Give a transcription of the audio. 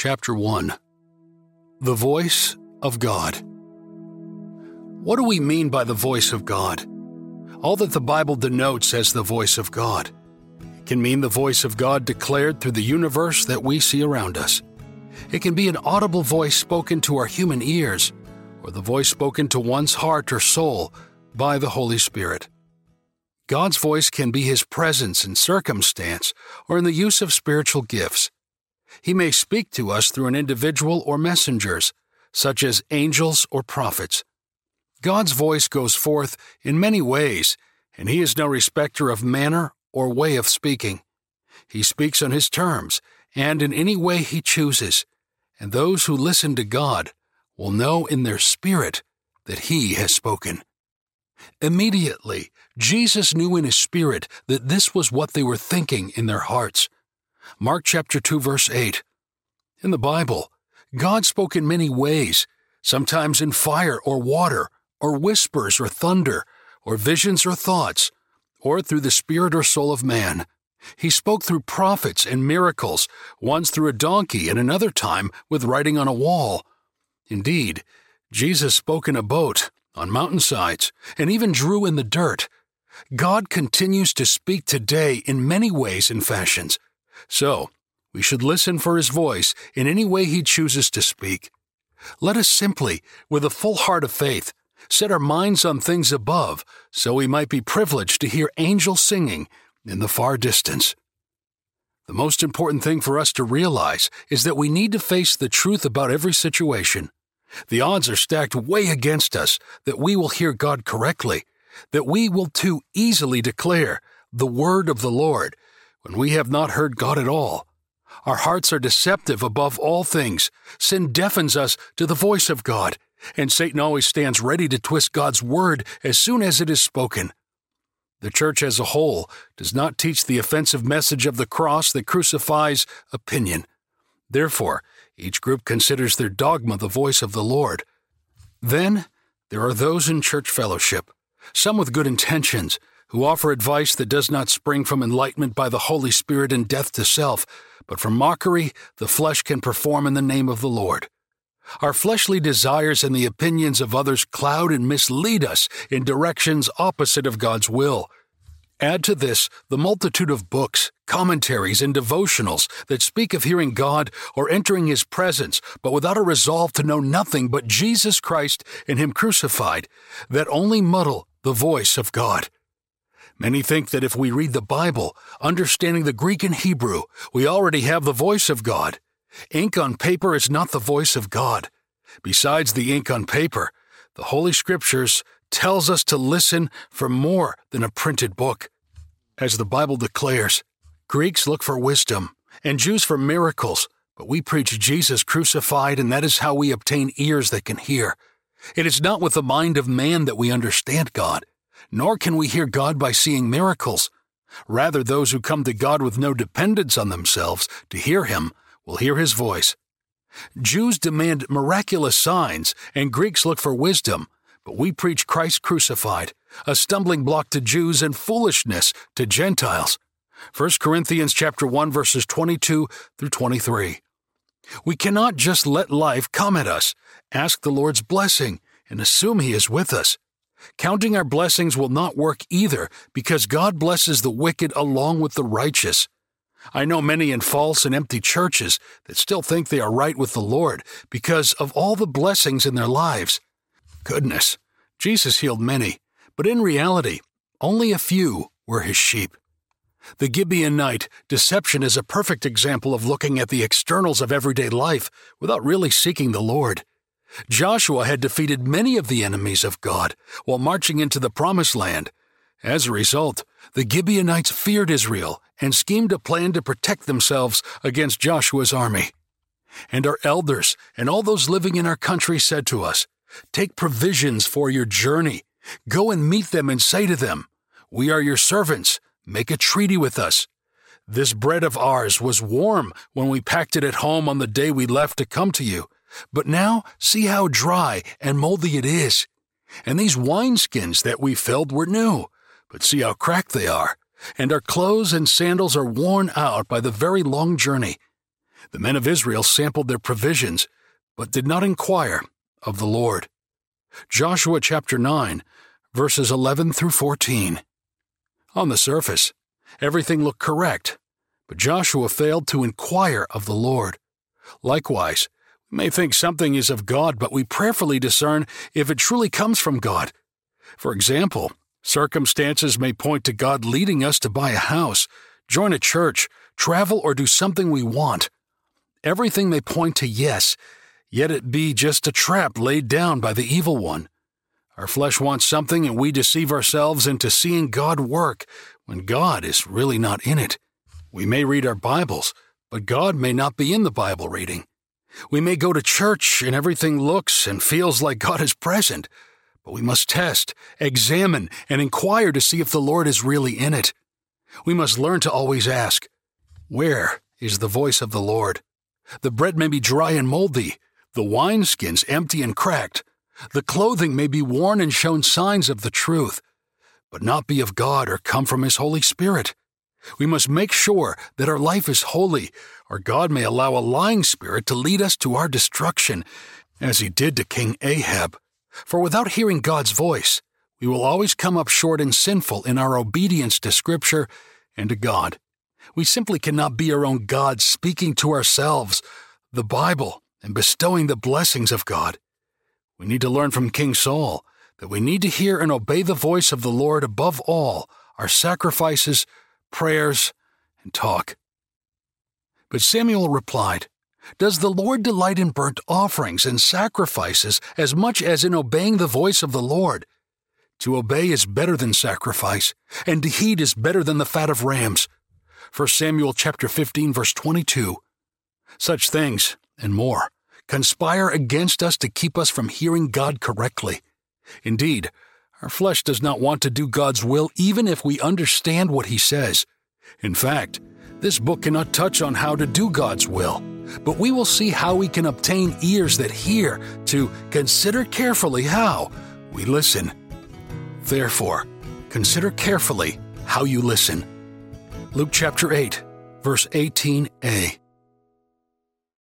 Chapter 1 The Voice of God. What do we mean by the voice of God? All that the Bible denotes as the voice of God. Can mean the voice of God declared through the universe that we see around us. It can be an audible voice spoken to our human ears, or the voice spoken to one's heart or soul by the Holy Spirit. God's voice can be His presence in circumstance or in the use of spiritual gifts. He may speak to us through an individual or messengers, such as angels or prophets. God's voice goes forth in many ways, and He is no respecter of manner or way of speaking. He speaks on His terms and in any way He chooses, and those who listen to God will know in their spirit that He has spoken. Immediately, Jesus knew in His spirit that this was what they were thinking in their hearts. Mark chapter 2 verse 8. In the Bible, God spoke in many ways, sometimes in fire or water, or whispers or thunder, or visions or thoughts, or through the spirit or soul of man. He spoke through prophets and miracles, once through a donkey and another time with writing on a wall. Indeed, Jesus spoke in a boat, on mountainsides, and even drew in the dirt. God continues to speak today in many ways and fashions. So, we should listen for his voice in any way he chooses to speak. Let us simply, with a full heart of faith, set our minds on things above, so we might be privileged to hear angels singing in the far distance. The most important thing for us to realize is that we need to face the truth about every situation. The odds are stacked way against us that we will hear God correctly, that we will too easily declare the word of the Lord when we have not heard God at all. Our hearts are deceptive above all things. Sin deafens us to the voice of God, and Satan always stands ready to twist God's word as soon as it is spoken. The church as a whole does not teach the offensive message of the cross that crucifies opinion. Therefore, each group considers their dogma the voice of the Lord. Then, there are those in church fellowship, some with good intentions, who offer advice that does not spring from enlightenment by the Holy Spirit and death to self, but from mockery the flesh can perform in the name of the Lord. Our fleshly desires and the opinions of others cloud and mislead us in directions opposite of God's will. Add to this the multitude of books, commentaries, and devotionals that speak of hearing God or entering His presence, but without a resolve to know nothing but Jesus Christ and Him crucified, that only muddle the voice of God. Many think that if we read the Bible, understanding the Greek and Hebrew, we already have the voice of God. Ink on paper is not the voice of God. Besides the ink on paper, the Holy Scriptures tells us to listen for more than a printed book. As the Bible declares, Greeks look for wisdom and Jews for miracles, but we preach Jesus crucified, and that is how we obtain ears that can hear. It is not with the mind of man that we understand God nor can we hear God by seeing miracles. Rather, those who come to God with no dependence on themselves to hear Him will hear His voice. Jews demand miraculous signs, and Greeks look for wisdom, but we preach Christ crucified, a stumbling block to Jews and foolishness to Gentiles. 1 Corinthians chapter 1 verses 22 through 23. We cannot just let life come at us, ask the Lord's blessing, and assume He is with us. Counting our blessings will not work either because God blesses the wicked along with the righteous. I know many in false and empty churches that still think they are right with the Lord because of all the blessings in their lives. Goodness, Jesus healed many, but in reality, only a few were his sheep. The Gibeonite deception is a perfect example of looking at the externals of everyday life without really seeking the Lord. Joshua had defeated many of the enemies of God while marching into the Promised Land. As a result, the Gibeonites feared Israel and schemed a plan to protect themselves against Joshua's army. And our elders and all those living in our country said to us, Take provisions for your journey. Go and meet them and say to them, We are your servants. Make a treaty with us. This bread of ours was warm when we packed it at home on the day we left to come to you but now see how dry and moldy it is. And these wineskins that we filled were new, but see how cracked they are. And our clothes and sandals are worn out by the very long journey. The men of Israel sampled their provisions, but did not inquire of the Lord. Joshua chapter 9, verses 11 through 14. On the surface, everything looked correct, but Joshua failed to inquire of the Lord. Likewise, may think something is of God, but we prayerfully discern if it truly comes from God. For example, circumstances may point to God leading us to buy a house, join a church, travel, or do something we want. Everything may point to yes, yet it be just a trap laid down by the evil one. Our flesh wants something and we deceive ourselves into seeing God work when God is really not in it. We may read our Bibles, but God may not be in the Bible reading. We may go to church and everything looks and feels like God is present, but we must test, examine, and inquire to see if the Lord is really in it. We must learn to always ask, Where is the voice of the Lord? The bread may be dry and moldy, the wineskins empty and cracked. The clothing may be worn and shown signs of the truth, but not be of God or come from His Holy Spirit. We must make sure that our life is holy, or God may allow a lying spirit to lead us to our destruction, as He did to King Ahab. For without hearing God's voice, we will always come up short and sinful in our obedience to Scripture and to God. We simply cannot be our own God speaking to ourselves, the Bible, and bestowing the blessings of God. We need to learn from King Saul that we need to hear and obey the voice of the Lord above all our sacrifices, prayers, and talk. But Samuel replied, Does the Lord delight in burnt offerings and sacrifices as much as in obeying the voice of the Lord? To obey is better than sacrifice, and to heed is better than the fat of rams. 1 Samuel chapter 15 verse 22. Such things and more conspire against us to keep us from hearing God correctly. Indeed, our flesh does not want to do God's will even if we understand what He says. In fact, this book cannot touch on how to do God's will, but we will see how we can obtain ears that hear to consider carefully how we listen. Therefore, consider carefully how you listen. Luke chapter 8, verse 18a.